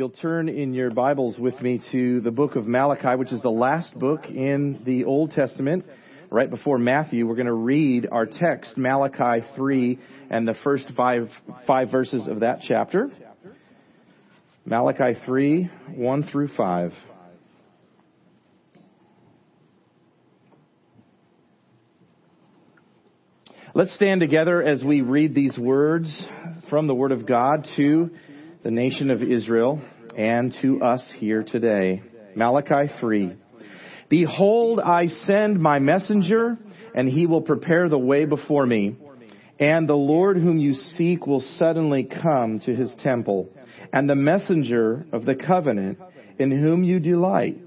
you'll turn in your Bibles with me to the book of Malachi, which is the last book in the Old Testament. Right before Matthew, we're going to read our text, Malachi 3, and the first five, five verses of that chapter. Malachi 3, 1 through 5. Let's stand together as we read these words from the Word of God to the nation of Israel and to us here today. Malachi 3. Behold, I send my messenger, and he will prepare the way before me. And the Lord whom you seek will suddenly come to his temple, and the messenger of the covenant in whom you delight.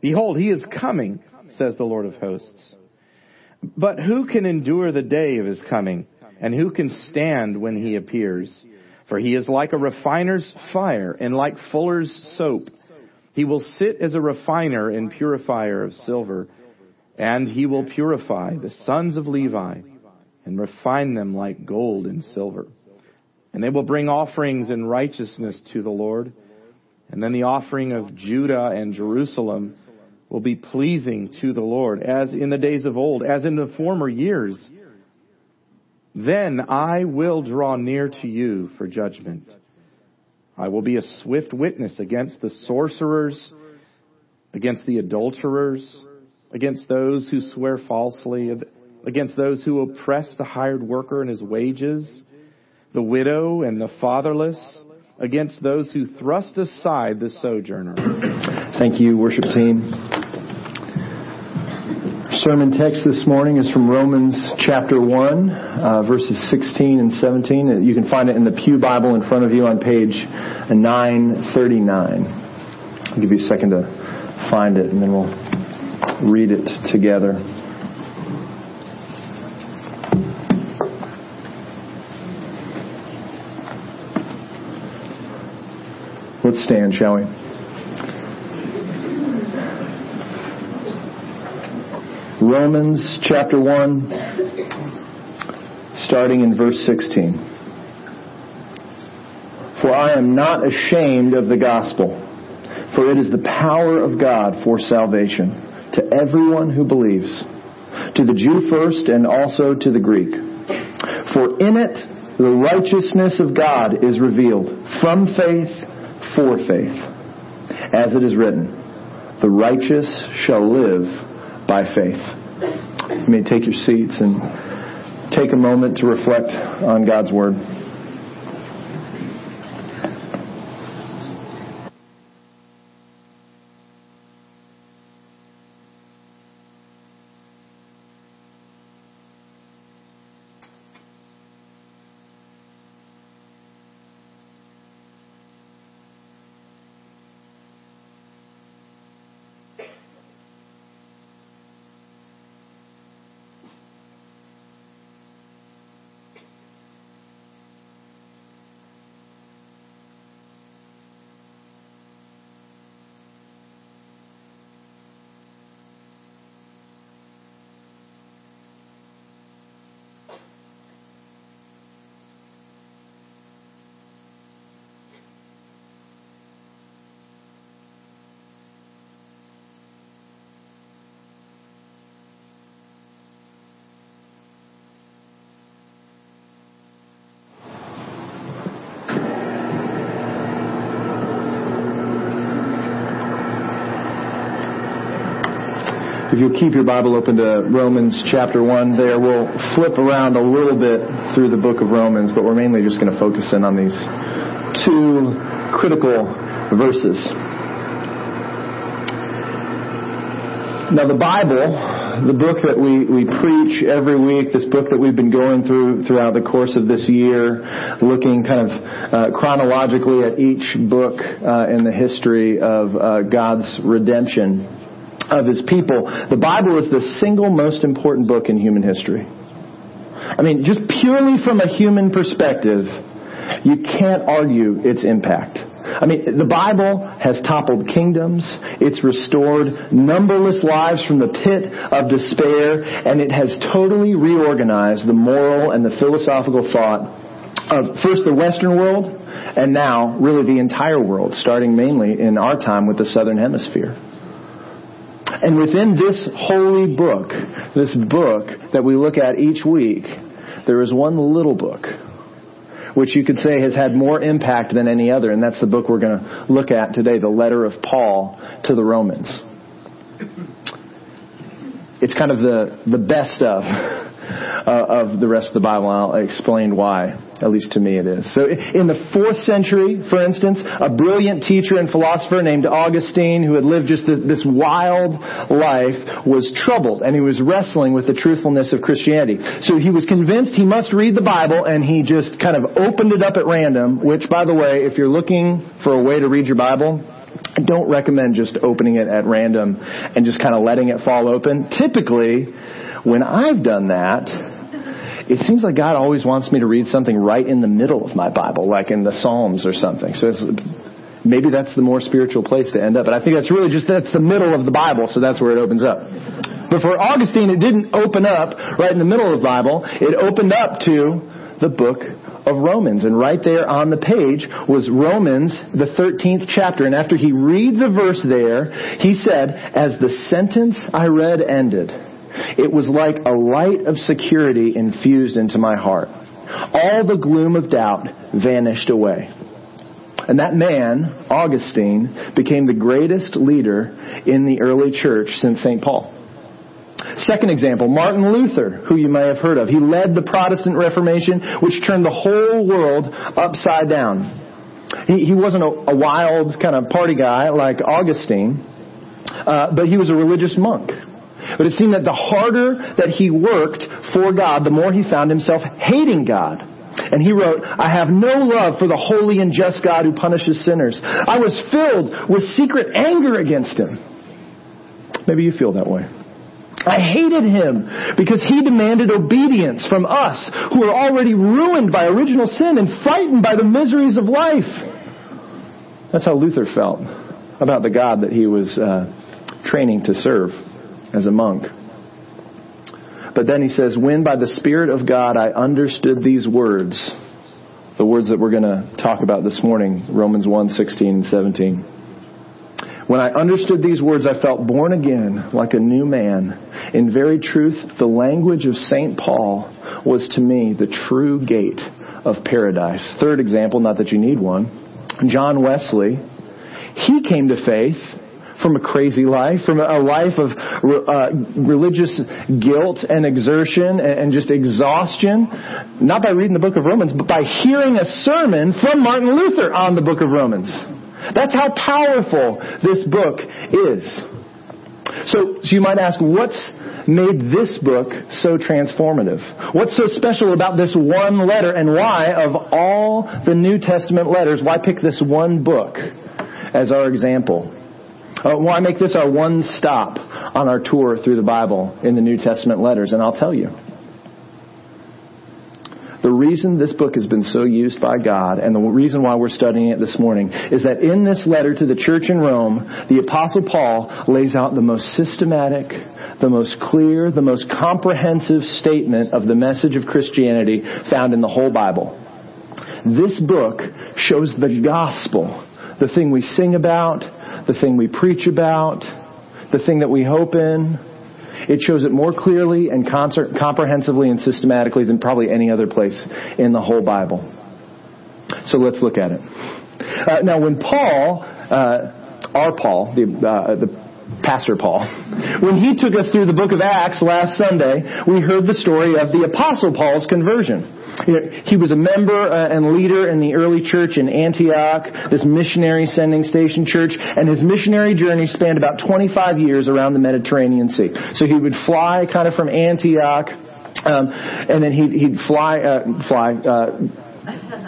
Behold, he is coming, says the Lord of hosts. But who can endure the day of his coming? And who can stand when he appears? For he is like a refiner's fire and like fuller's soap. He will sit as a refiner and purifier of silver, and he will purify the sons of Levi and refine them like gold and silver. And they will bring offerings in righteousness to the Lord. And then the offering of Judah and Jerusalem will be pleasing to the Lord, as in the days of old, as in the former years. Then I will draw near to you for judgment. I will be a swift witness against the sorcerers, against the adulterers, against those who swear falsely, against those who oppress the hired worker and his wages, the widow and the fatherless, against those who thrust aside the sojourner. Thank you, worship team sermon text this morning is from Romans chapter 1, uh, verses 16 and 17. You can find it in the Pew Bible in front of you on page 939. I'll give you a second to find it and then we'll read it together. Let's stand, shall we? Romans chapter 1, starting in verse 16. For I am not ashamed of the gospel, for it is the power of God for salvation to everyone who believes, to the Jew first and also to the Greek. For in it the righteousness of God is revealed from faith for faith. As it is written, the righteous shall live by faith. You may take your seats and take a moment to reflect on God's Word. If you'll keep your Bible open to Romans chapter 1 there, we'll flip around a little bit through the book of Romans, but we're mainly just going to focus in on these two critical verses. Now the Bible, the book that we, we preach every week, this book that we've been going through throughout the course of this year, looking kind of uh, chronologically at each book uh, in the history of uh, God's redemption of his people, the Bible is the single most important book in human history. I mean, just purely from a human perspective, you can't argue its impact. I mean, the Bible has toppled kingdoms, it's restored numberless lives from the pit of despair, and it has totally reorganized the moral and the philosophical thought of first the Western world and now really the entire world, starting mainly in our time with the southern hemisphere. And within this holy book, this book that we look at each week, there is one little book which you could say has had more impact than any other, and that's the book we're going to look at today, the letter of Paul to the Romans. It's kind of the, the best of uh, of the rest of the Bible. I'll explain why. At least to me it is. So in the fourth century, for instance, a brilliant teacher and philosopher named Augustine who had lived just this wild life was troubled and he was wrestling with the truthfulness of Christianity. So he was convinced he must read the Bible and he just kind of opened it up at random, which by the way, if you're looking for a way to read your Bible, I don't recommend just opening it at random and just kind of letting it fall open. Typically, when I've done that, it seems like God always wants me to read something right in the middle of my Bible, like in the Psalms or something. So maybe that's the more spiritual place to end up. But I think that's really just that's the middle of the Bible, so that's where it opens up. But for Augustine, it didn't open up right in the middle of the Bible. It opened up to the book of Romans. And right there on the page was Romans, the 13th chapter. And after he reads a verse there, he said, As the sentence I read ended, it was like a light of security infused into my heart. All the gloom of doubt vanished away. And that man, Augustine, became the greatest leader in the early church since St. Paul. Second example, Martin Luther, who you may have heard of. He led the Protestant Reformation, which turned the whole world upside down. He, he wasn't a, a, wild kind of party guy like Augustine, uh, but he was a religious monk. But it seemed that the harder that he worked for God, the more he found himself hating God. And he wrote, I have no love for the holy and just God who punishes sinners. I was filled with secret anger against him. Maybe you feel that way. I hated him because he demanded obedience from us who are already ruined by original sin and frightened by the miseries of life. That's how Luther felt about the God that he was uh, training to serve as a monk. But then he says, When by the Spirit of God I understood these words, the words that we're going to talk about this morning, Romans 1 16 and 17. When I understood these words, I felt born again like a new man. In very truth, the language of St. Paul was to me the true gate of paradise. Third example, not that you need one, John Wesley. He came to faith from a crazy life, from a life of uh, religious guilt and exertion and just exhaustion, not by reading the book of Romans, but by hearing a sermon from Martin Luther on the book of Romans. That's how powerful this book is. So, so you might ask, what's made this book so transformative? What's so special about this one letter and why, of all the New Testament letters, why pick this one book as our example? Uh, why make this our one stop on our tour through the Bible in the New Testament letters? And I'll tell you. The reason this book has been so used by God and the reason why we're studying it this morning is that in this letter to the church in Rome, the apostle Paul lays out the most systematic, the most clear, the most comprehensive statement of the message of Christianity found in the whole Bible. This book shows the gospel, the thing we sing about, the thing we preach about, the thing that we hope in. It shows it more clearly and concert, comprehensively and systematically than probably any other place in the whole Bible. So let's look at it. Uh, now, when Paul, uh, our Paul, the, uh, the Pastor Paul. When he took us through the book of Acts last Sunday, we heard the story of the Apostle Paul's conversion. He was a member uh, and leader in the early church in Antioch, this missionary sending station church, and his missionary journey spanned about 25 years around the Mediterranean Sea. So he would fly kind of from Antioch, um, and then he'd, he'd fly, uh, fly, uh,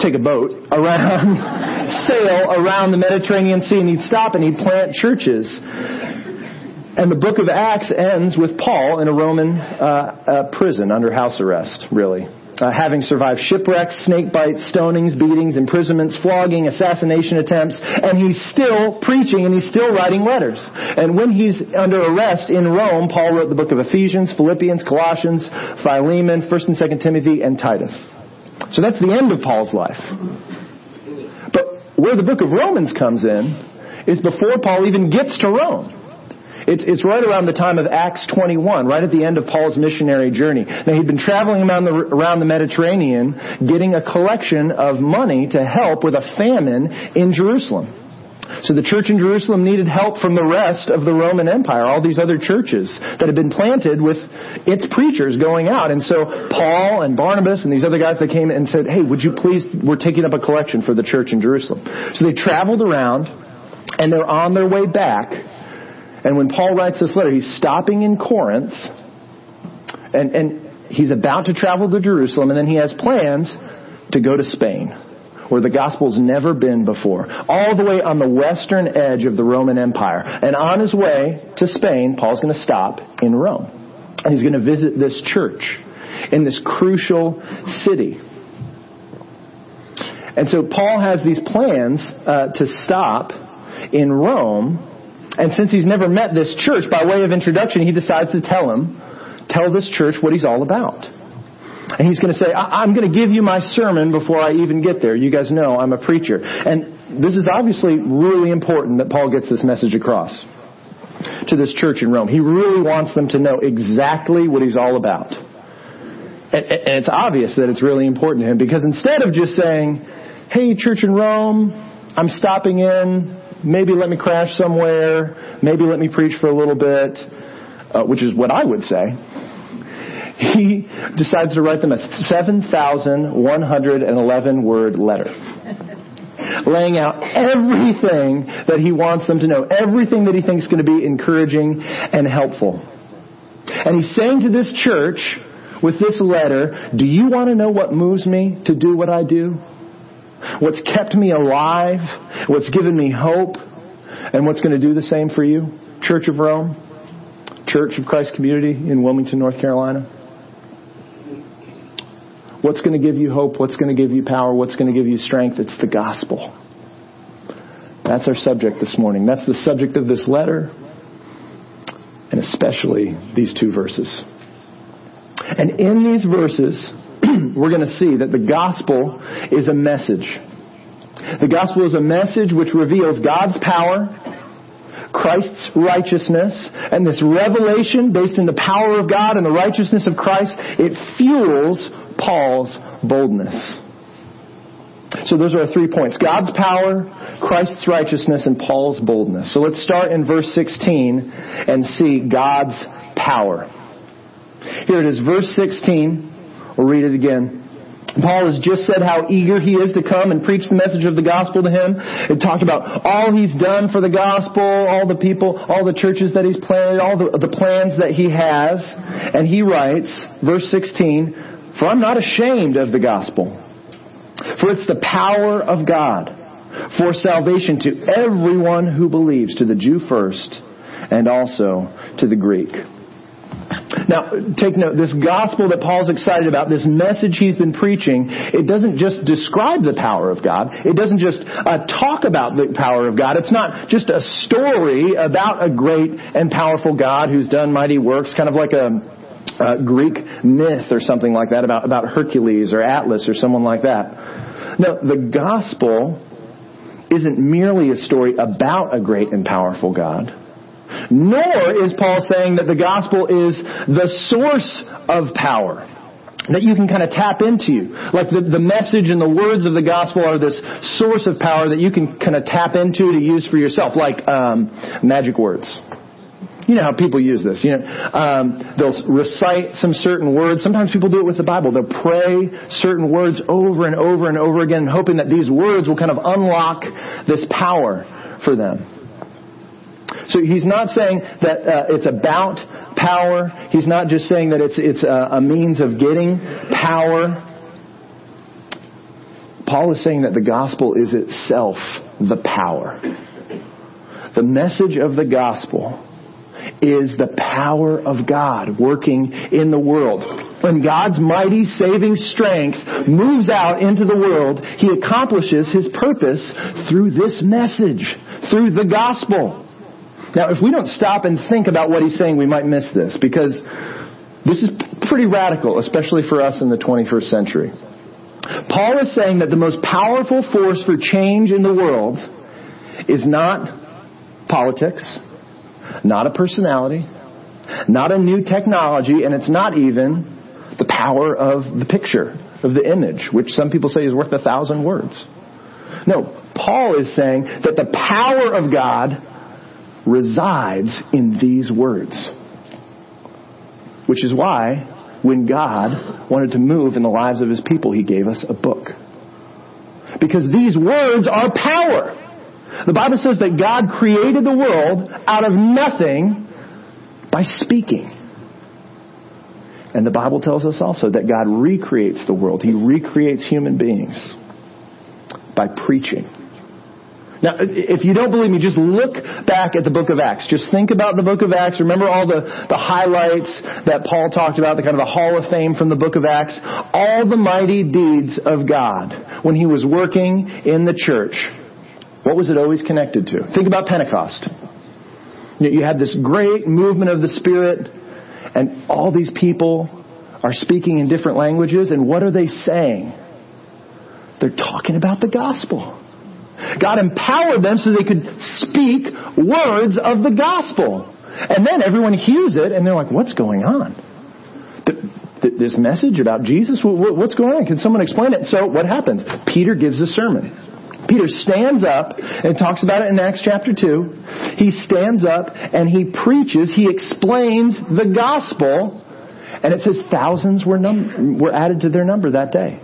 take a boat around, sail around the Mediterranean Sea, and he'd stop and he'd plant churches. And the book of Acts ends with Paul in a Roman uh, uh, prison under house arrest, really. Uh, having survived shipwrecks, snake bites, stonings, beatings, imprisonments, flogging, assassination attempts, and he's still preaching and he's still writing letters. And when he's under arrest in Rome, Paul wrote the book of Ephesians, Philippians, Colossians, Philemon, 1st and 2nd Timothy, and Titus. So that's the end of Paul's life. But where the book of Romans comes in is before Paul even gets to Rome. It's, it's right around the time of Acts 21, right at the end of Paul's missionary journey. Now he'd been traveling around the, around the Mediterranean getting a collection of money to help with a famine in Jerusalem. So the church in Jerusalem needed help from the rest of the Roman Empire, all these other churches that had been planted with its preachers going out. And so Paul and Barnabas and these other guys, that came and said, hey, would you please, we're taking up a collection for the church in Jerusalem. So they traveled around and they're on their way back. And when Paul writes this letter, he's stopping in Corinth and, and he's about to travel to Jerusalem and then he has plans to go to Spain where the gospel's never been before, all the way on the western edge of the Roman Empire. And on his way to Spain, Paul's going to stop in Rome. And he's going to visit this church in this crucial city. And so Paul has these plans uh, to stop in Rome. And since he's never met this church, by way of introduction, he decides to tell him, tell this church what he's all about. And he's going to say, I'm going to give you my sermon before I even get there. You guys know I'm a preacher. And this is obviously really important that Paul gets this message across to this church in Rome. He really wants them to know exactly what he's all about. And it's obvious that it's really important to him because instead of just saying, hey, church in Rome, I'm stopping in, maybe let me crash somewhere, maybe let me preach for a little bit, uh, which is what I would say he decides to write them a 7,111 word letter. laying out everything that he wants them to know, everything that he thinks is going to be encouraging and helpful. And he's saying to this church with this letter, do you want to know what moves me to do what I do? What's kept me alive? What's given me hope? And what's going to do the same for you? Church of Rome? Church of Christ Community in Wilmington, North Carolina? What's going to give you hope? What's going to give you power? What's going to give you strength? It's the gospel. That's our subject this morning. That's the subject of this letter, and especially these two verses. And in these verses, we're going to see that the gospel is a message. The gospel is a message which reveals God's power, Christ's righteousness, and this revelation based in the power of God and the righteousness of Christ, it fuels Paul's boldness. So those are our three points. God's power, Christ's righteousness, and Paul's boldness. So let's start in verse 16 and see God's power. Here it is, verse 16. We'll read it again. Paul has just said how eager he is to come and preach the message of the gospel to him. It talked about all he's done for the gospel, all the people, all the churches that he's planted, all the, the plans that he has. And he writes, verse 16, for I'm not ashamed of the gospel. For it's the power of God for salvation to everyone who believes, to the Jew first, and also to the Greek. Now, take note, this gospel that Paul's excited about, this message he's been preaching, it doesn't just describe the power of God. It doesn't just uh, talk about the power of God. It's not just a story about a great and powerful God who's done mighty works, kind of like a, Greek myth or something like that about, about Hercules or Atlas or someone like that. No, the gospel isn't merely a story about a great and powerful God. Nor is Paul saying that the gospel is the source of power that you can kind of tap into. Like the, the message and the words of the gospel are this source of power that you can kind of tap into to use for yourself, like um, magic words. You know how people use this. You know, um, they'll recite some certain words. Sometimes people do it with the Bible. They'll pray certain words over and over and over again, hoping that these words will kind of unlock this power for them. So he's not saying that uh, it's about power. He's not just saying that it's it's a, a means of getting power. Paul is saying that the gospel is itself the power. The message of the gospel is the power of God working in the world. When God's mighty saving strength moves out into the world, He accomplishes His purpose through this message, through the gospel. Now, if we don't stop and think about what He's saying, we might miss this because this is pretty radical, especially for us in the 21st century. Paul is saying that the most powerful force for change in the world is not politics, not a personality, not a new technology, and it's not even the power of the picture, of the image, which some people say is worth a thousand words. No, Paul is saying that the power of God resides in these words. Which is why, when God wanted to move in the lives of his people, he gave us a book. Because these words are power. The Bible says that God created the world out of nothing by speaking. And the Bible tells us also that God recreates the world. He recreates human beings by preaching. Now, if you don't believe me, just look back at the book of Acts. Just think about the book of Acts. Remember all the, the highlights that Paul talked about, the kind of the hall of fame from the book of Acts. All the mighty deeds of God when he was working in the church. What was it always connected to? Think about Pentecost. You had this great movement of the Spirit, and all these people are speaking in different languages, and what are they saying? They're talking about the gospel. God empowered them so they could speak words of the gospel. And then everyone hears it and they're like, what's going on? This message about Jesus, what's going on? Can someone explain it? So what happens? Peter gives a sermon. Peter stands up and talks about it in Acts chapter 2. He stands up and he preaches, he explains the gospel, and it says thousands were, num- were added to their number that day.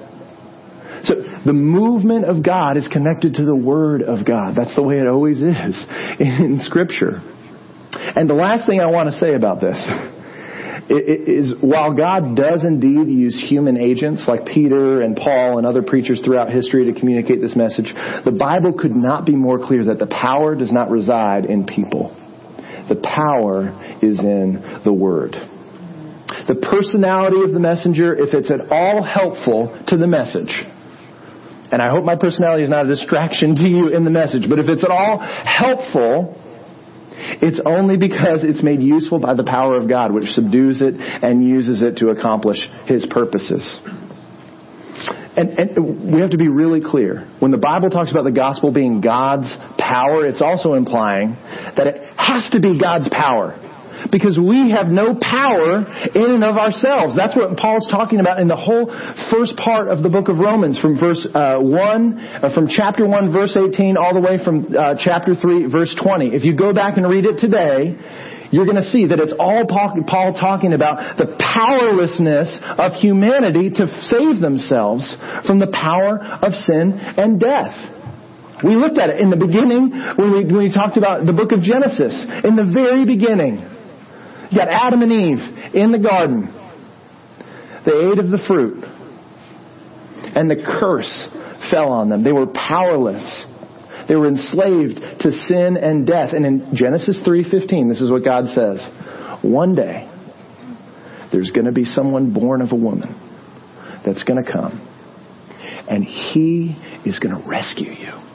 The movement of God is connected to the Word of God. That's the way it always is in Scripture. And the last thing I want to say about this is while God does indeed use human agents like Peter and Paul and other preachers throughout history to communicate this message, the Bible could not be more clear that the power does not reside in people. The power is in the Word. The personality of the messenger, if it's at all helpful to the message, and I hope my personality is not a distraction to you in the message, but if it's at all helpful, it's only because it's made useful by the power of God, which subdues it and uses it to accomplish His purposes. And, and, we have to be really clear. When the Bible talks about the gospel being God's power, it's also implying that it has to be God's power because we have no power in and of ourselves. That's what Paul's talking about in the whole first part of the book of Romans from verse uh, 1, uh, from chapter 1 verse 18 all the way from uh, chapter 3 verse 20. If you go back and read it today, you're going to see that it's all Paul talking about the powerlessness of humanity to save themselves from the power of sin and death. We looked at it in the beginning when we, when we talked about the book of Genesis. In the very beginning, you got Adam and Eve in the garden. They ate of the fruit. And the curse fell on them. They were powerless. They were enslaved to sin and death. And in Genesis 3:15, this is what God says. One day there's going to be someone born of a woman that's going to come and he is going to rescue you.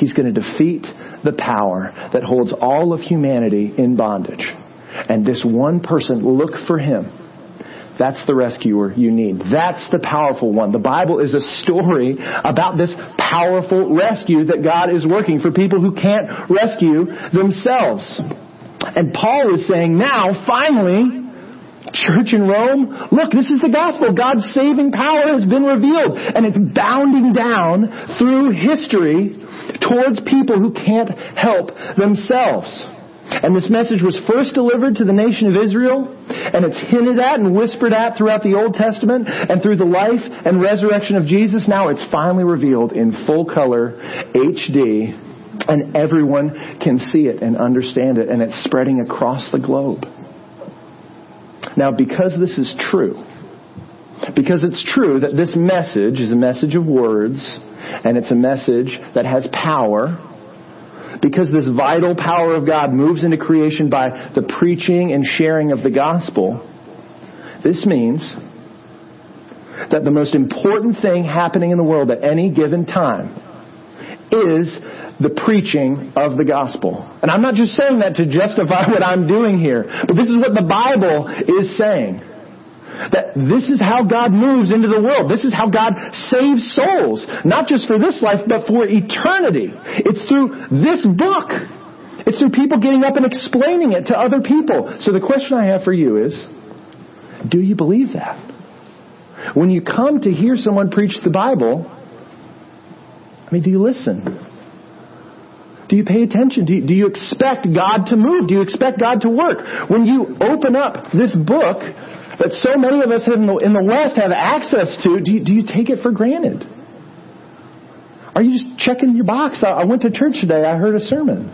He's going to defeat the power that holds all of humanity in bondage. And this one person, look for him. That's the rescuer you need. That's the powerful one. The Bible is a story about this powerful rescue that God is working for people who can't rescue themselves. And Paul is saying now, finally, church in Rome, look, this is the gospel. God's saving power has been revealed. And it's bounding down through history towards people who can't help themselves. And this message was first delivered to the nation of Israel, and it's hinted at and whispered at throughout the Old Testament, and through the life and resurrection of Jesus, now it's finally revealed in full color, HD, and everyone can see it and understand it, and it's spreading across the globe. Now, because this is true, because it's true that this message is a message of words, and it's a message that has power, because this vital power of God moves into creation by the preaching and sharing of the gospel, this means that the most important thing happening in the world at any given time is the preaching of the gospel. And I'm not just saying that to justify what I'm doing here, but this is what the Bible is saying. That this is how God moves into the world. This is how God saves souls. Not just for this life, but for eternity. It's through this book. It's through people getting up and explaining it to other people. So the question I have for you is, do you believe that? When you come to hear someone preach the Bible, I mean, do you listen? Do you pay attention? Do you, do you expect God to move? Do you expect God to work? When you open up this book that so many of us in the, in the West have access to, do you, do you take it for granted? Are you just checking your box? I, I went to church today. I heard a sermon.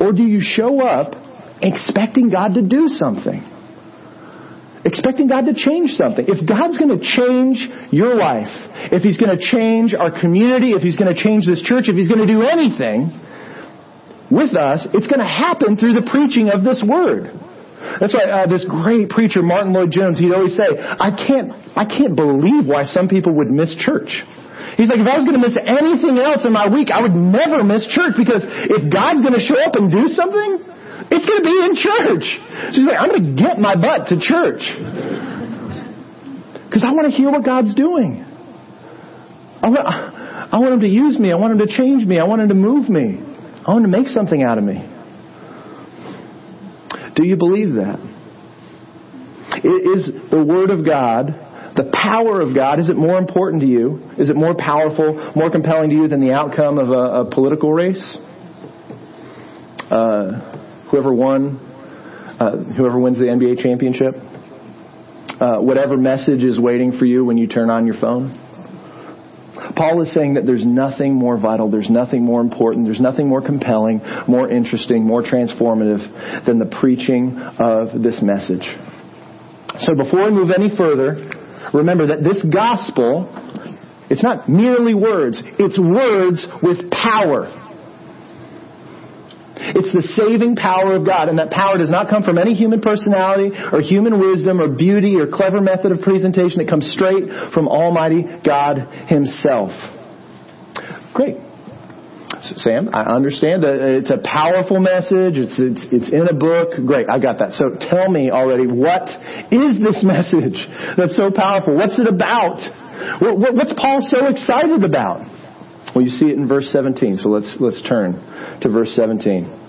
Or do you show up expecting God to do something? Expecting God to change something. If God's going to change your life, if He's going to change our community, if He's going to change this church, if He's going to do anything with us, it's going to happen through the preaching of this Word. That's why uh, this great preacher, Martyn Lloyd-Jones, he'd always say, I can't, I can't believe why some people would miss church. He's like, if I was going to miss anything else in my week, I would never miss church because if God's going to show up and do something, it's going to be in church. She's like, I'm going to get my butt to church. Because I want to hear what God's doing. I want, I want Him to use me. I want Him to change me. I want Him to move me. I want Him to make something out of me. Do you believe that? Is the Word of God, the power of God, is it more important to you? Is it more powerful, more compelling to you than the outcome of a, a political race? Uh, whoever won, uh, whoever wins the NBA championship, uh, whatever message is waiting for you when you turn on your phone. Paul is saying that there's nothing more vital, there's nothing more important, there's nothing more compelling, more interesting, more transformative than the preaching of this message. So before we move any further, remember that this gospel, it's not merely words, it's words with power. It's the saving power of God, and that power does not come from any human personality or human wisdom or beauty or clever method of presentation. It comes straight from Almighty God Himself. Great. Sam, I understand that it's a powerful message. It's, it's, it's in a book. Great, I got that. So tell me already, what is this message that's so powerful? What's it about? What's Paul so excited about? Well, you see it in verse 17, so let's, let's turn to verse 17.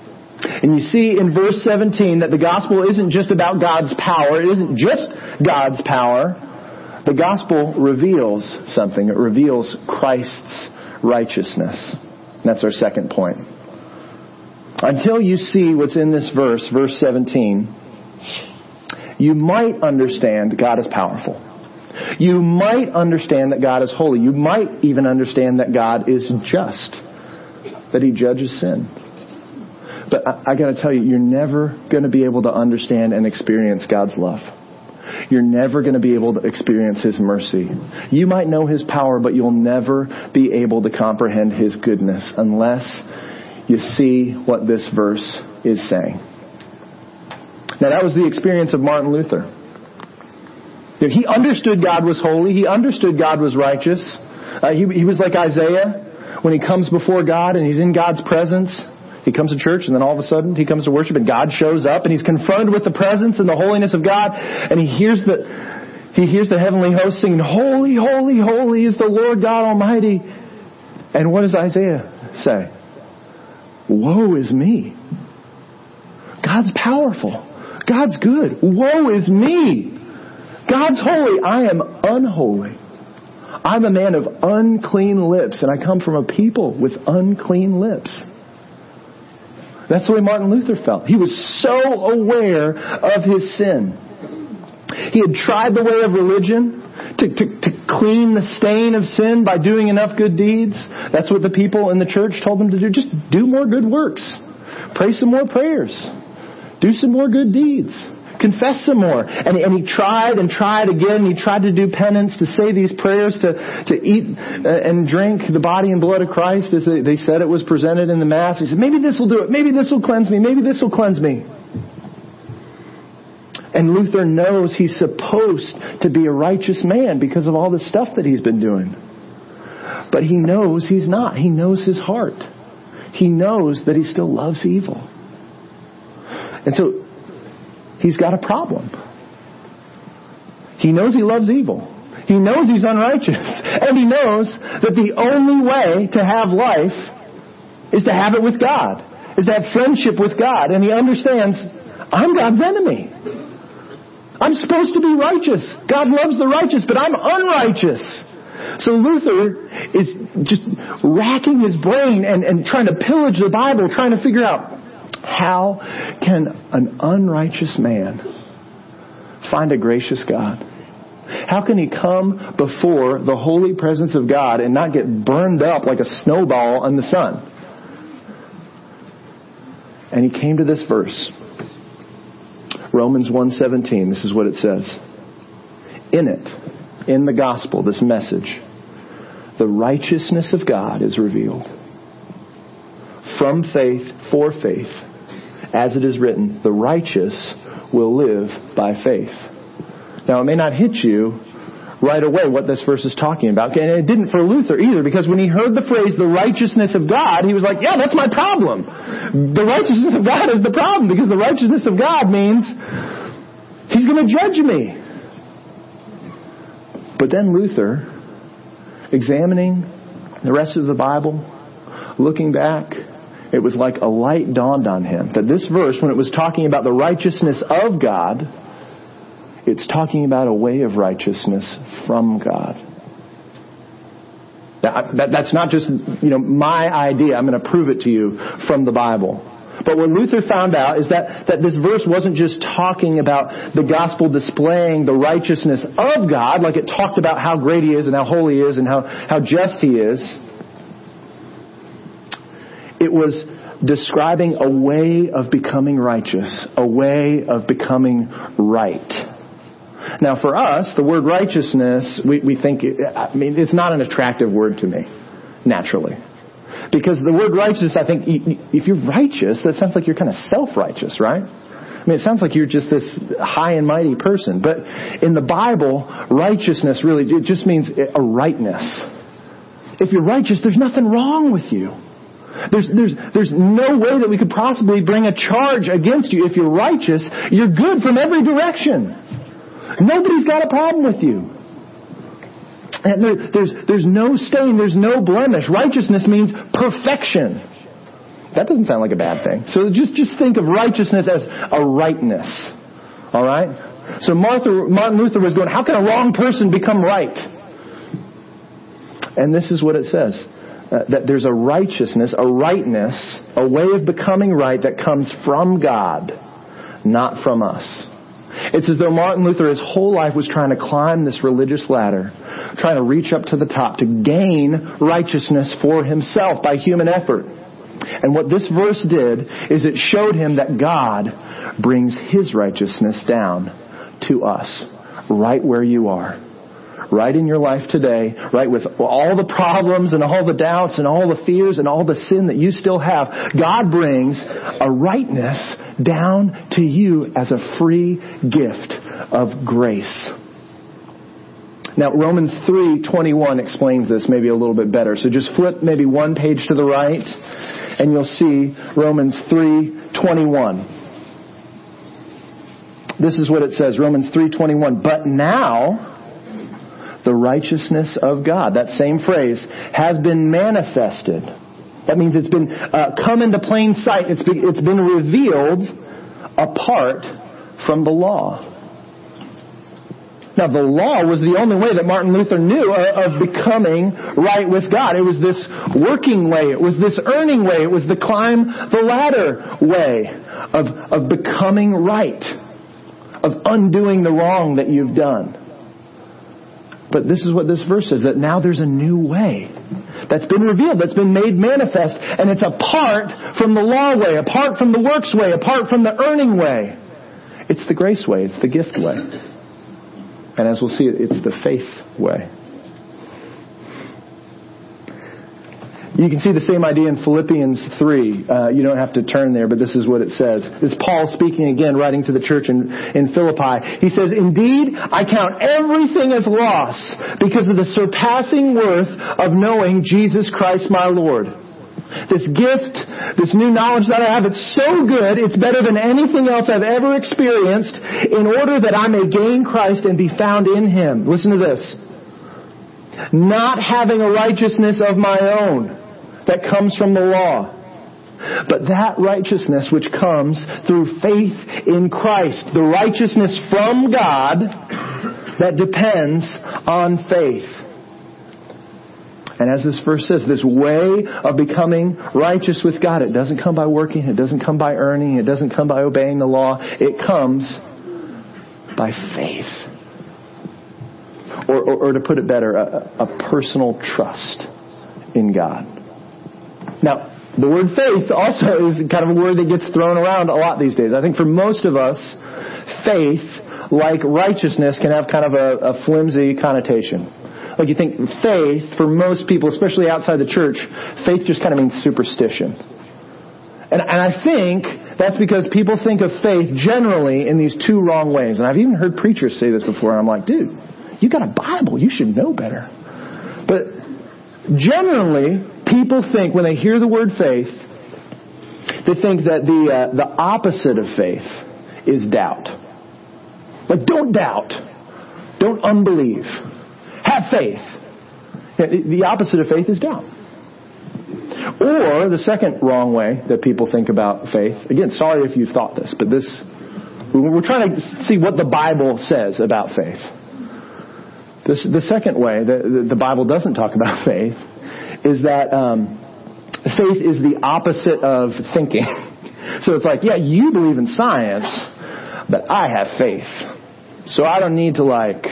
And you see in verse 17 that the gospel isn't just about God's power. It isn't just God's power. The gospel reveals something. It reveals Christ's righteousness. That's our second point. Until you see what's in this verse, verse 17, you might understand God is powerful. You might understand that God is holy. You might even understand that God is just, that He judges sin. But I, I got to tell you, you're never going to be able to understand and experience God's love. You're never going to be able to experience His mercy. You might know His power, but you'll never be able to comprehend His goodness unless you see what this verse is saying. Now, that was the experience of Martin Luther. He understood God was holy. He understood God was righteous. Uh, he, he was like Isaiah when he comes before God and he's in God's presence. He comes to church and then all of a sudden he comes to worship and God shows up and he's confronted with the presence and the holiness of God and he hears the, he hears the heavenly host singing, Holy, holy, holy is the Lord God Almighty. And what does Isaiah say? Woe is me. God's powerful. God's good. Woe is me. God's holy. I am unholy. I'm a man of unclean lips, and I come from a people with unclean lips. That's the way Martin Luther felt. He was so aware of his sin. He had tried the way of religion to, to, to clean the stain of sin by doing enough good deeds. That's what the people in the church told him to do. Just do more good works. Pray some more prayers. Do some more good deeds confess some more. And, and he tried and tried again. He tried to do penance, to say these prayers, to, to eat uh, and drink the body and blood of Christ as they, they said it was presented in the Mass. He said, maybe this will do it. Maybe this will cleanse me. Maybe this will cleanse me. And Luther knows he's supposed to be a righteous man because of all the stuff that he's been doing. But he knows he's not. He knows his heart. He knows that he still loves evil. And so he's got a problem. He knows he loves evil. He knows he's unrighteous. And he knows that the only way to have life is to have it with God, is to have friendship with God. And he understands, I'm God's enemy. I'm supposed to be righteous. God loves the righteous, but I'm unrighteous. So Luther is just racking his brain and, and trying to pillage the Bible, trying to figure out how can an unrighteous man find a gracious God? How can he come before the holy presence of God and not get burned up like a snowball in the sun? And he came to this verse. Romans 1:17. This is what it says. In it, in the gospel, this message, the righteousness of God is revealed. From faith for faith, as it is written, the righteous will live by faith. Now, it may not hit you right away what this verse is talking about. And it didn't for Luther either, because when he heard the phrase, the righteousness of God, he was like, yeah, that's my problem. The righteousness of God is the problem, because the righteousness of God means he's going to judge me. But then Luther, examining the rest of the Bible, looking back, it was like a light dawned on him that this verse, when it was talking about the righteousness of God, it's talking about a way of righteousness from God. That, that, that's not just, you know, my idea. I'm going to prove it to you from the Bible. But what Luther found out is that, that this verse wasn't just talking about the gospel displaying the righteousness of God, like it talked about how great He is and how holy He is and how, how just He is. It was describing a way of becoming righteous, a way of becoming right. Now, for us, the word righteousness, we, we think, I mean, it's not an attractive word to me, naturally. Because the word righteous, I think, if you're righteous, that sounds like you're kind of self-righteous, right? I mean, it sounds like you're just this high and mighty person. But in the Bible, righteousness really, it just means a rightness. If you're righteous, there's nothing wrong with you. There's, there's, there's no way that we could possibly bring a charge against you. If you're righteous, you're good from every direction. Nobody's got a problem with you. And there, there's, there's no stain, there's no blemish. Righteousness means perfection. That doesn't sound like a bad thing. So just, just think of righteousness as a rightness. All right? So Martha, Martin Luther was going, how can a wrong person become right? And this is what it says. Uh, that there's a righteousness, a rightness, a way of becoming right that comes from God, not from us. It's as though Martin Luther, his whole life, was trying to climb this religious ladder, trying to reach up to the top to gain righteousness for himself by human effort. And what this verse did is it showed him that God brings his righteousness down to us, right where you are right in your life today, right with all the problems and all the doubts and all the fears and all the sin that you still have, God brings a rightness down to you as a free gift of grace. Now Romans 3:21 explains this maybe a little bit better. So just flip maybe one page to the right and you'll see Romans 3:21. This is what it says, Romans 3:21. But now the righteousness of God. That same phrase has been manifested. That means it's been uh, come into plain sight. It's been, it's been revealed apart from the law. Now, the law was the only way that Martin Luther knew of becoming right with God. It was this working way. It was this earning way. It was the climb the ladder way of, of becoming right, of undoing the wrong that you've done. But this is what this verse says that now there's a new way that's been revealed, that's been made manifest, and it's apart from the law way, apart from the works way, apart from the earning way. It's the grace way, it's the gift way. And as we'll see, it's the faith way. You can see the same idea in Philippians 3. Uh, you don't have to turn there, but this is what it says. Is Paul speaking again, writing to the church in, in Philippi. He says, Indeed, I count everything as loss because of the surpassing worth of knowing Jesus Christ my Lord. This gift, this new knowledge that I have, it's so good, it's better than anything else I've ever experienced in order that I may gain Christ and be found in Him. Listen to this. Not having a righteousness of my own that comes from the law but that righteousness which comes through faith in Christ, the righteousness from God that depends on faith. And as this verse says, this way of becoming righteous with God, it doesn't come by working, it doesn't come by earning, it doesn't come by obeying the law, it comes by faith. Or, or, or to put it better, a, a personal trust in God. Now, the word faith also is kind of a word that gets thrown around a lot these days. I think for most of us, faith, like righteousness, can have kind of a, a flimsy connotation. Like you think faith, for most people, especially outside the church, faith just kind of means superstition. And, and I think that's because people think of faith generally in these two wrong ways. And I've even heard preachers say this before, and I'm like, dude, you got a Bible, you should know better. But generally, people think when they hear the word faith, they think that the uh, the opposite of faith is doubt. Like don't doubt, don't unbelieve, have faith. The opposite of faith is doubt. Or the second wrong way that people think about faith. Again, sorry if you thought this, but this we're trying to see what the Bible says about faith. This, the second way that the Bible doesn't talk about faith is that um, faith is the opposite of thinking. so it's like, yeah, you believe in science, but I have faith. So I don't need to like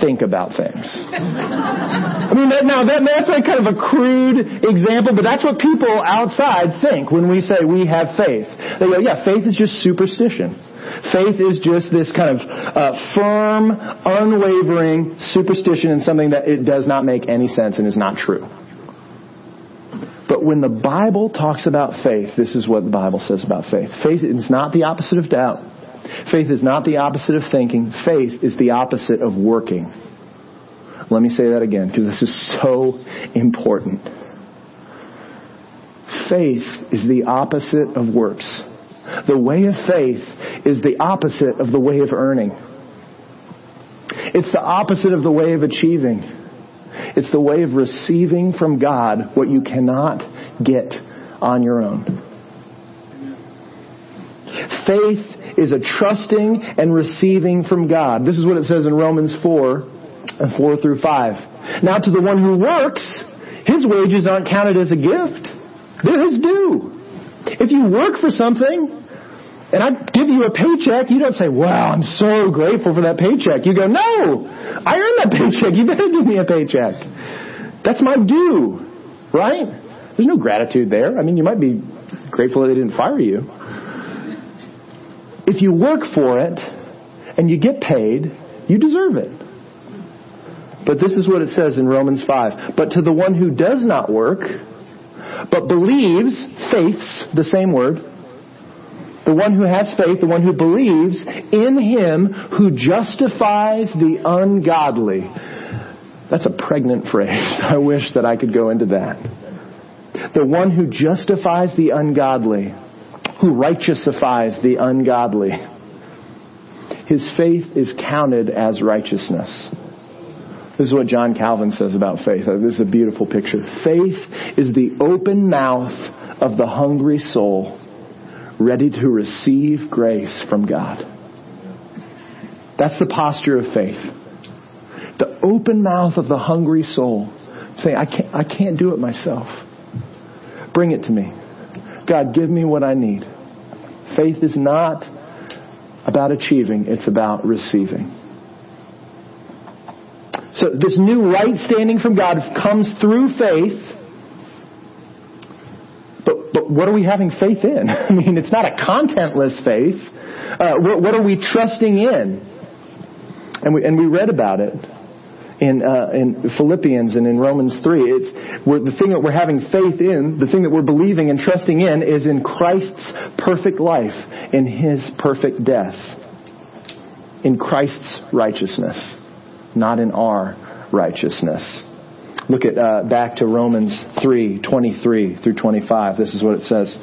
think about things. I mean, that, now that, that's like kind of a crude example, but that's what people outside think when we say we have faith. They go, yeah, faith is just superstition. Faith is just this kind of uh, firm, unwavering superstition in something that it does not make any sense and is not true. But when the Bible talks about faith, this is what the Bible says about faith. Faith is not the opposite of doubt. Faith is not the opposite of thinking. Faith is the opposite of working. Let me say that again because this is so important. Faith is the opposite of works. The way of faith is the opposite of the way of earning. It's the opposite of the way of achieving. It's the way of receiving from God what you cannot get on your own. Faith is a trusting and receiving from God. This is what it says in Romans 4, 4 through 5. Now to the one who works, his wages aren't counted as a gift. They're his due. If you work for something, and I give you a paycheck, you don't say, wow, I'm so grateful for that paycheck. You go, no, I earned that paycheck. You better give me a paycheck. That's my due, right? There's no gratitude there. I mean, you might be grateful they didn't fire you. If you work for it and you get paid, you deserve it. But this is what it says in Romans 5. But to the one who does not work, but believes, faiths, the same word, the one who has faith, the one who believes in him who justifies the ungodly. That's a pregnant phrase. I wish that I could go into that. The one who justifies the ungodly, who righteousifies the ungodly. His faith is counted as righteousness. This is what John Calvin says about faith. This is a beautiful picture. Faith is the open mouth of the hungry soul ready to receive grace from God. That's the posture of faith. The open mouth of the hungry soul saying, I can't, I can't do it myself. Bring it to me. God, give me what I need. Faith is not about achieving, it's about receiving. So this new right standing from God comes through faith what are we having faith in? I mean, it's not a contentless faith. Uh, what, what, are we trusting in? And we, and we read about it in, uh, in Philippians and in Romans 3. It's, the thing that we're having faith in, the thing that we're believing and trusting in is in Christ's perfect life, in His perfect death, in Christ's righteousness, not in our righteousness. Look at uh, back to Romans 3, 23 through 25. This is what it says.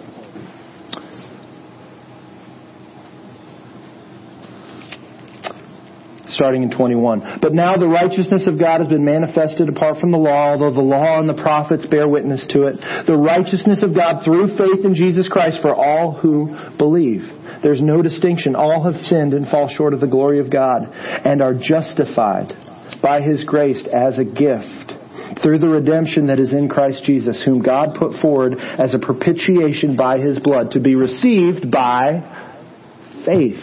starting in 21. But now the righteousness of God has been manifested apart from the law, although the law and the prophets bear witness to it. The righteousness of God through faith in Jesus Christ for all who believe. There's no distinction. All have sinned and fall short of the glory of God and are justified by His grace as a gift through the redemption that is in Christ Jesus, whom God put forward as a propitiation by His blood to be received by faith.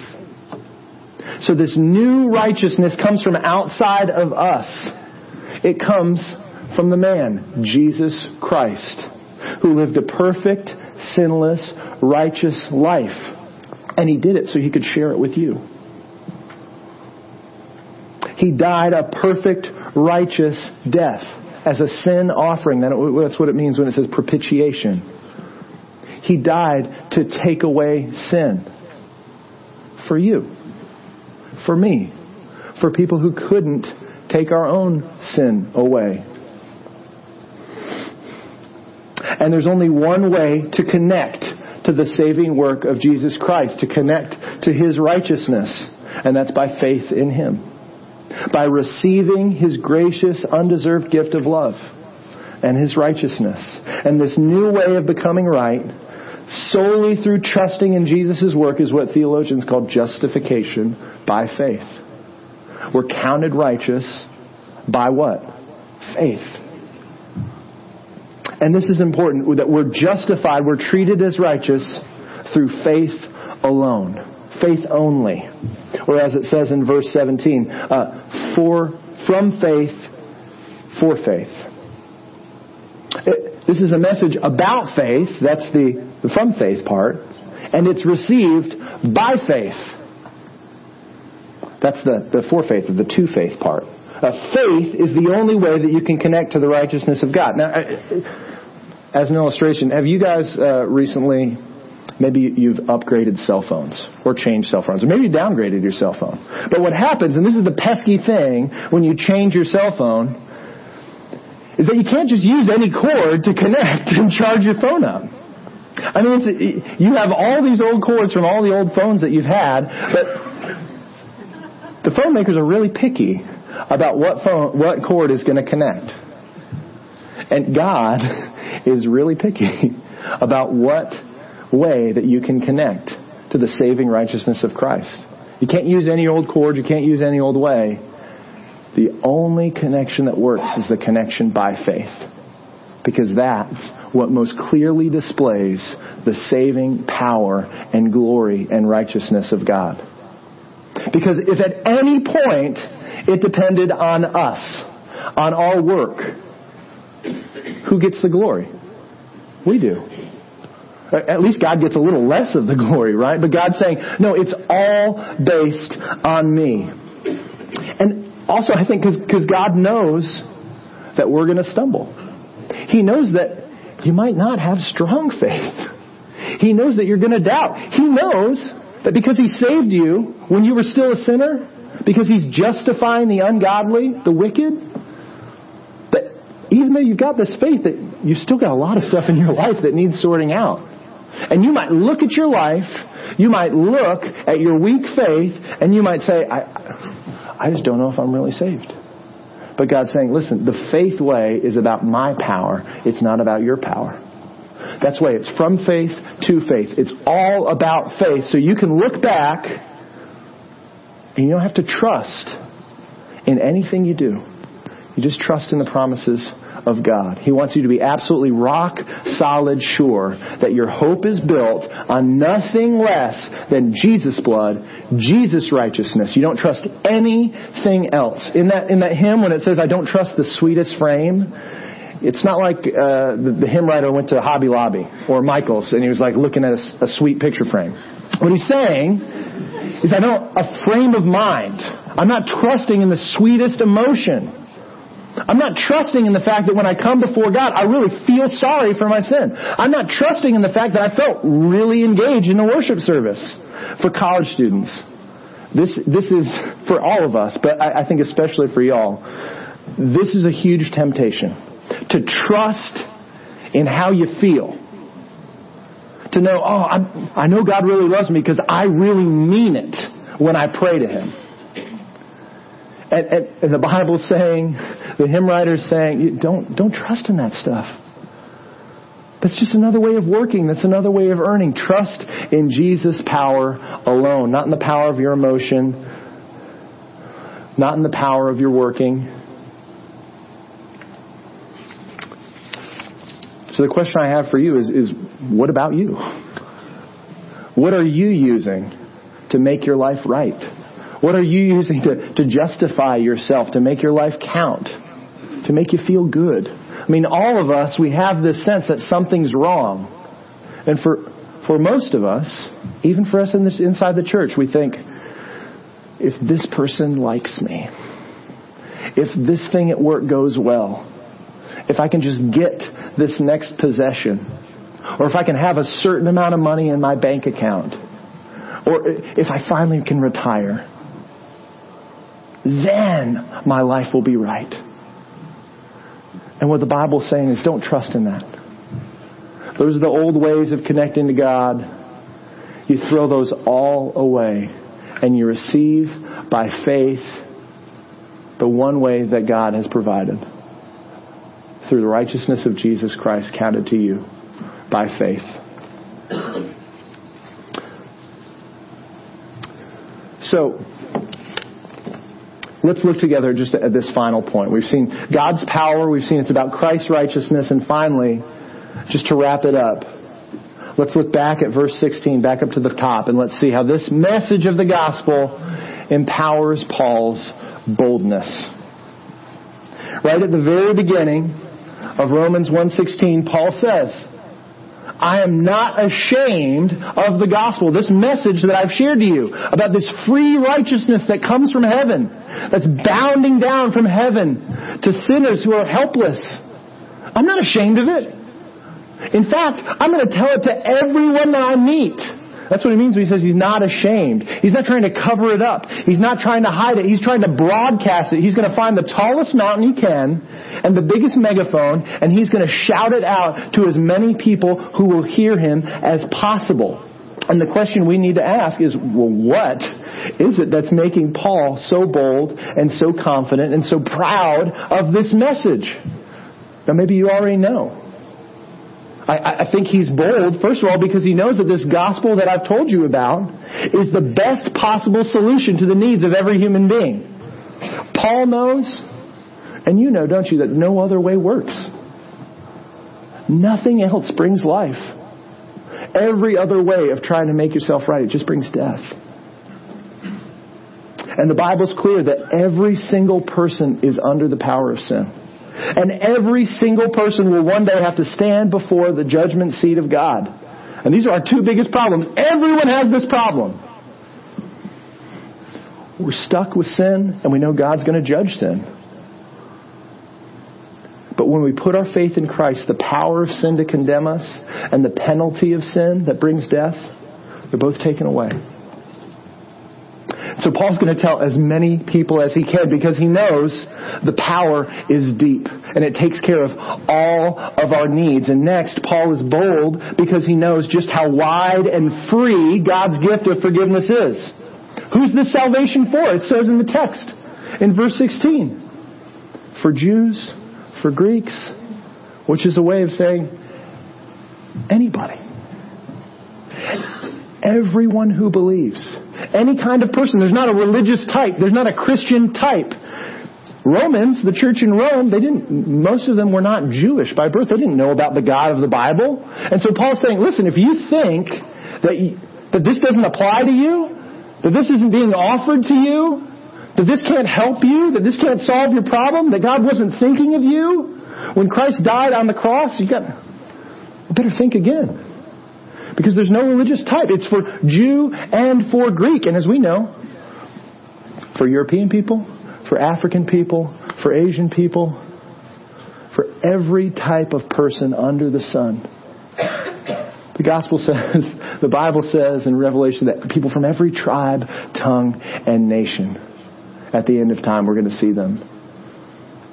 So this new righteousness comes from outside of us. It comes from the man, Jesus Christ, who lived a perfect, sinless, righteous life. And he did it so he could share it with you. He died a perfect, righteous death as a sin offering. That's what it means when it says propitiation. He died to take away sin for you for me, for people who couldn't take our own sin away. And there's only one way to connect to the saving work of Jesus Christ, to connect to His righteousness, and that's by faith in Him. By receiving His gracious, undeserved gift of love and His righteousness. And this new way of becoming right solely through trusting in Jesus' work is what theologians call justification by faith. We're counted righteous by what? Faith. And this is important that we're justified, we're treated as righteous through faith alone. Faith only. Or as it says in verse 17, uh, for, from faith, for faith. It, this is a message about faith. That's the, the from faith part. And it's received by faith. That's the, the for faith, the to faith part. Uh, faith is the only way that you can connect to the righteousness of God. Now, as an illustration, have you guys uh, recently, maybe you've upgraded cell phones or changed cell phones, or maybe you downgraded your cell phone. But what happens, and this is the pesky thing when you change your cell phone, is that you can't just use any cord to connect and charge your phone up. I mean, you have all these old cords from all the old phones that you've had, but the phone makers are really picky about what phone, what cord is going to connect. And God is really picky about what way that you can connect to the saving righteousness of Christ. You can't use any old cord, you can't use any old way. The only connection that works is the connection by faith. Because that's what most clearly displays the saving power and glory and righteousness of God. Because if at any point it depended on us, on our work, who gets the glory? We do. At least God gets a little less of the glory, right? But God's saying, no, it's all based on me. And also, I think, because God knows that we're going to stumble. He knows that you might not have strong faith. He knows that you're going to doubt. He knows that because He saved you when you were still a sinner, because He's justifying the ungodly, the wicked, that even though you've got this faith, that you've still got a lot of stuff in your life that needs sorting out. And you might look at your life, you might look at your weak faith, and you might say, I, I just don't know if I'm really saved. But God's saying, listen, the faith way is about my power. It's not about your power. That's why it's from faith to faith. It's all about faith. So you can look back and you don't have to trust in anything you do. You just trust in the promises of God. He wants you to be absolutely rock solid sure that your hope is built on nothing less than Jesus' blood, Jesus' righteousness. You don't trust anything else. In that, in that hymn, when it says, I don't trust the sweetest frame, it's not like uh, the, the hymn writer went to Hobby Lobby or Michael's and he was like looking at a, a sweet picture frame. What he's saying is I don't a frame of mind. I'm not trusting in the sweetest emotion. I'm not trusting in the fact that when I come before God, I really feel sorry for my sin. I'm not trusting in the fact that I felt really engaged in the worship service for college students. This, this is for all of us, but I, I think especially for y'all. This is a huge temptation to trust in how you feel. To know, oh, I'm, I know God really loves me because I really mean it when I pray to Him. And, and, and the Bible's saying, the hymn writer's saying, don't, don't trust in that stuff. That's just another way of working. That's another way of earning. Trust in Jesus' power alone, not in the power of your emotion, not in the power of your working. So the question I have for you is, is what about you? What are you using to make your life right? What are you using to, to justify yourself, to make your life count, to make you feel good? I mean, all of us, we have this sense that something's wrong. And for, for most of us, even for us in this, inside the church, we think, if this person likes me, if this thing at work goes well, if I can just get this next possession, or if I can have a certain amount of money in my bank account, or if I finally can retire, then my life will be right. And what the Bible's saying is don't trust in that. Those are the old ways of connecting to God. You throw those all away and you receive by faith the one way that God has provided through the righteousness of Jesus Christ counted to you by faith. So, Let's look together just at this final point. We've seen God's power, we've seen it's about Christ's righteousness, and finally, just to wrap it up, let's look back at verse 16, back up to the top, and let's see how this message of the gospel empowers Paul's boldness. Right at the very beginning of Romans 1:16, Paul says, I am not ashamed of the gospel, this message that I've shared to you about this free righteousness that comes from heaven, that's bounding down from heaven to sinners who are helpless. I'm not ashamed of it. In fact, I'm going to tell it to everyone that I meet. That's what he means when he says he's not ashamed. He's not trying to cover it up. He's not trying to hide it. He's trying to broadcast it. He's going to find the tallest mountain he can and the biggest megaphone and he's going to shout it out to as many people who will hear him as possible. And the question we need to ask is, well, what is it that's making Paul so bold and so confident and so proud of this message? Now maybe you already know. I, I, think he's bold, first of all, because he knows that this gospel that I've told you about is the best possible solution to the needs of every human being. Paul knows, and you know, don't you, that no other way works. Nothing else brings life. Every other way of trying to make yourself right, it just brings death. And the Bible's clear that every single person is under the power of sin. And every single person will one day have to stand before the judgment seat of God. And these are our two biggest problems. Everyone has this problem. We're stuck with sin, and we know God's going to judge sin. But when we put our faith in Christ, the power of sin to condemn us and the penalty of sin that brings death, they're both taken away. So Paul's going to tell as many people as he can because he knows the power is deep and it takes care of all of our needs. And next, Paul is bold because he knows just how wide and free God's gift of forgiveness is. Who's this salvation for? It says in the text in verse 16. For Jews, for Greeks, which is a way of saying anybody. Everyone who believes. Any kind of person. There's not a religious type. There's not a Christian type. Romans, the church in Rome, they didn't, most of them were not Jewish by birth. They didn't know about the God of the Bible. And so Paul's saying, listen, if you think that, you, that this doesn't apply to you, that this isn't being offered to you, that this can't help you, that this can't solve your problem, that God wasn't thinking of you, when Christ died on the cross, you got, you better think again. Because there's no religious type. It's for Jew and for Greek. And as we know, for European people, for African people, for Asian people, for every type of person under the sun. The gospel says, the Bible says in Revelation that people from every tribe, tongue, and nation, at the end of time, we're going to see them.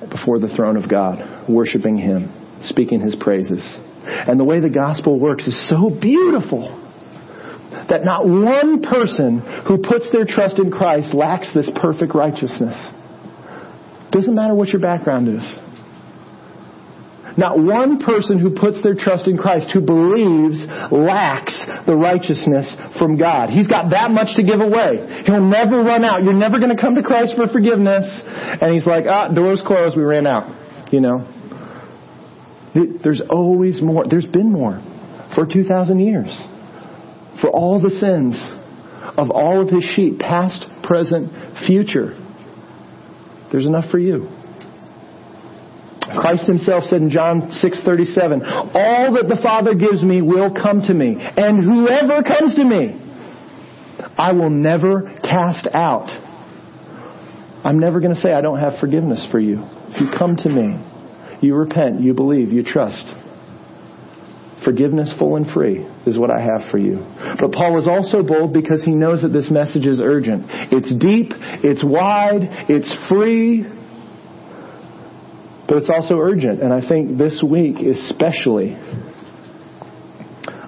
before the throne of God, worshiping Him, speaking His praises. And the way the gospel works is so beautiful that not one person who puts their trust in Christ lacks this perfect righteousness. Doesn't matter what your background is. Not one person who puts their trust in Christ, who believes, lacks the righteousness from God. He's got that much to give away. He'll never run out. You're never going to come to Christ for forgiveness. And he's like, ah, doors closed, we ran out. You know? There's always more. There's been more for 2,000 years. For all the sins of all of his sheep, past, present, future. There's enough for you. Christ himself said in John 6:37, "All that the Father gives me will come to me, and whoever comes to me, I will never cast out." I'm never going to say I don't have forgiveness for you. If you come to me, you repent, you believe, you trust. Forgiveness full and free is what I have for you. But Paul is also bold because he knows that this message is urgent. It's deep, it's wide, it's free, but it's also urgent. And I think this week, especially,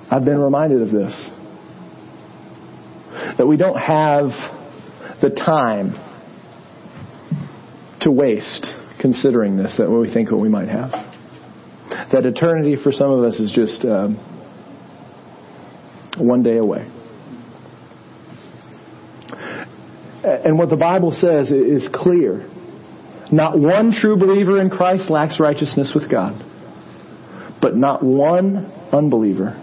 I've been reminded of this. That we don't have the time to waste considering this, that we think what we might have. That eternity for some of us is just um, one day away. And what the Bible says is clear not one true believer in Christ lacks righteousness with God, but not one unbeliever.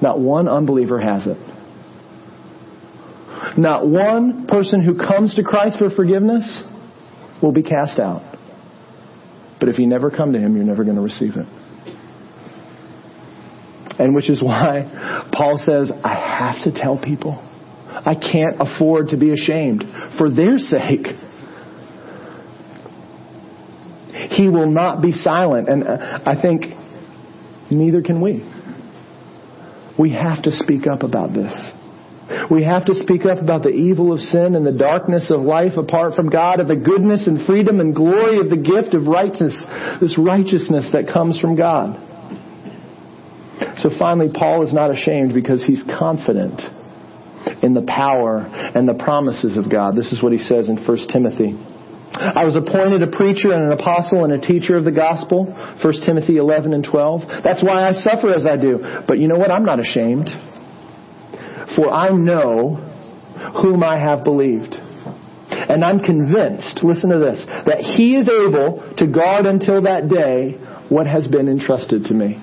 Not one unbeliever has it. Not one person who comes to Christ for forgiveness will be cast out. But if you never come to Him, you're never going to receive it. And which is why Paul says, I have to tell people. I can't afford to be ashamed for their sake. He will not be silent. And uh, I think neither can we. We have to speak up about this. We have to speak up about the evil of sin and the darkness of life apart from God, of the goodness and freedom and glory of the gift of righteousness, this righteousness that comes from God. So finally, Paul is not ashamed because he's confident in the power and the promises of God. This is what he says in 1 Timothy I was appointed a preacher and an apostle and a teacher of the gospel. 1 Timothy 11 and 12. That's why I suffer as I do. But you know what? I'm not ashamed. For I know whom I have believed. And I'm convinced, listen to this, that he is able to guard until that day what has been entrusted to me.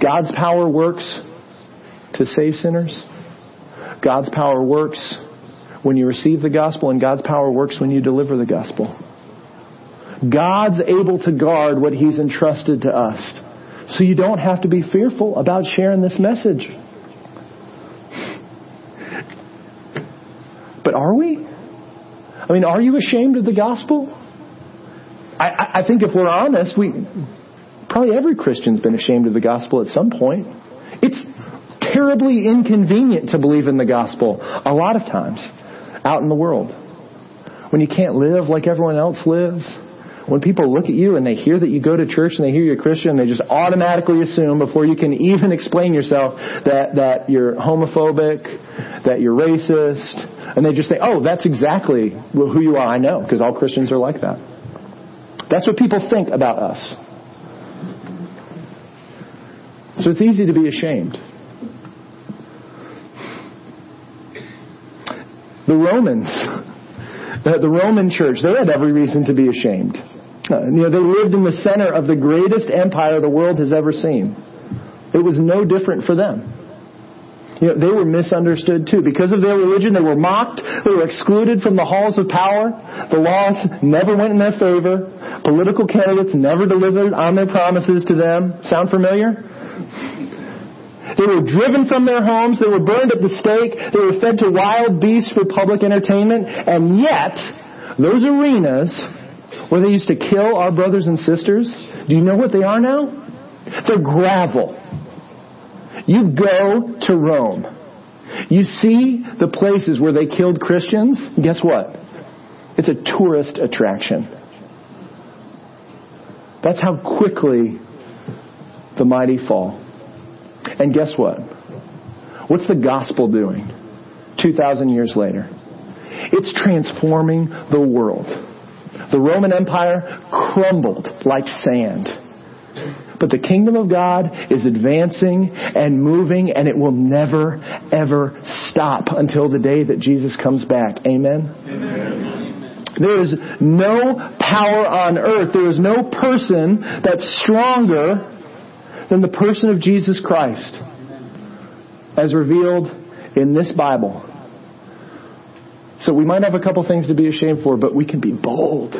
God's power works to save sinners. God's power works when you receive the gospel, and God's power works when you deliver the gospel. God's able to guard what He's entrusted to us. So you don't have to be fearful about sharing this message. But are we? I mean, are you ashamed of the gospel? I, I think if we're honest, we probably every Christian's been ashamed of the gospel at some point. It's terribly inconvenient to believe in the gospel a lot of times out in the world. When you can't live like everyone else lives. When people look at you and they hear that you go to church and they hear you're a Christian, they just automatically assume before you can even explain yourself that, that you're homophobic, that you're racist, and they just think, oh, that's exactly who you are. I know, because all Christians are like that. That's what people think about us. So it's easy to be ashamed. The Romans, the Roman church, they had every reason to be ashamed. Uh, you know, they lived in the center of the greatest empire the world has ever seen. It was no different for them. You know, they were misunderstood too. Because of their religion, they were mocked. They were excluded from the halls of power. The laws never went in their favor. Political candidates never delivered on their promises to them. Sound familiar? They were driven from their homes. They were burned at the stake. They were fed to wild beasts for public entertainment. And yet, those arenas where they used to kill our brothers and sisters, do you know what they are now? They're gravel. You go to Rome. You see the places where they killed Christians. Guess what? It's a tourist attraction. That's how quickly the mighty fall. And guess what? What's the gospel doing 2,000 years later? It's transforming the world. The Roman Empire crumbled like sand. But the kingdom of God is advancing and moving, and it will never, ever stop until the day that Jesus comes back. Amen? Amen. There is no power on earth, there is no person that's stronger than the person of Jesus Christ as revealed in this Bible. So we might have a couple things to be ashamed for, but we can be bold.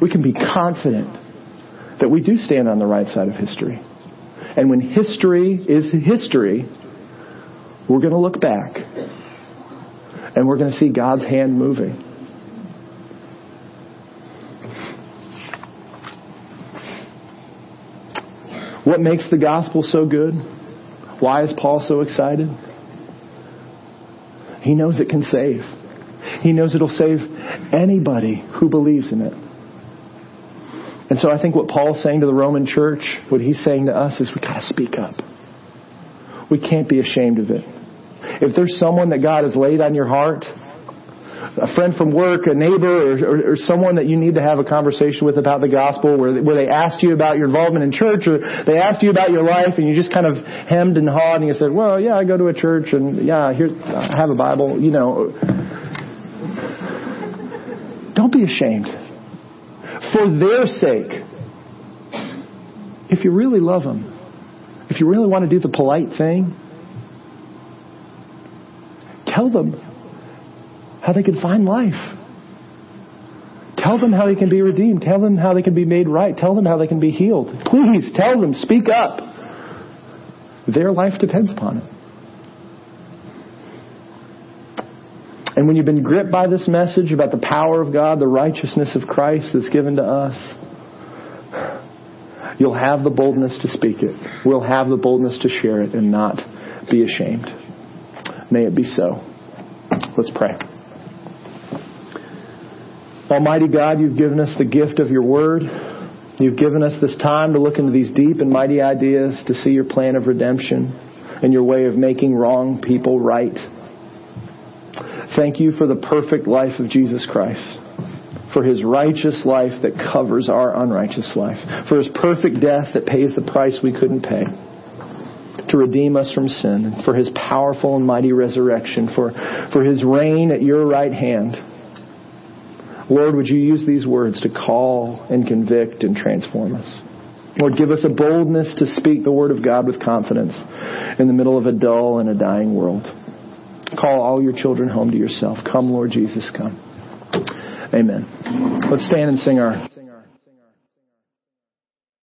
We can be confident that we do stand on the right side of history. And when history is history, we're going to look back and we're going to see God's hand moving. What makes the gospel so good? Why is Paul so excited? He knows it can save. He knows it'll save anybody who believes in it. And so I think what Paul's saying to the Roman church, what he's saying to us is we gotta speak up. We can't be ashamed of it. If there's someone that God has laid on your heart, a friend from work, a neighbor, or, or, or, someone that you need to have a conversation with about the gospel, where, where they asked you about your involvement in church, or they asked you about your life, and you just kind of hemmed and hawed, and you said, "Well, yeah, I go to a church, and yeah, here I have a Bible." You know, don't be ashamed. For their sake, if you really love them, if you really want to do the polite thing, tell them how they can find life. Tell them how they can be redeemed. Tell them how they can be made right. Tell them how they can be healed. Please tell them, speak up. Their life depends upon it. And when you've been gripped by this message about the power of God, the righteousness of Christ that's given to us, you'll have the boldness to speak it. We'll have the boldness to share it and not be ashamed. May it be so. Let's pray. Almighty God, you've given us the gift of your word. You've given us this time to look into these deep and mighty ideas, to see your plan of redemption and your way of making wrong people right. Thank you for the perfect life of Jesus Christ, for his righteous life that covers our unrighteous life, for his perfect death that pays the price we couldn't pay to redeem us from sin, for his powerful and mighty resurrection, for, for his reign at your right hand Lord, would you use these words to call and convict and transform us? Lord, give us a boldness to speak the word of God with confidence in the middle of a dull and a dying world. Call all your children home to yourself. Come, Lord Jesus, come. Amen. Let's stand and sing our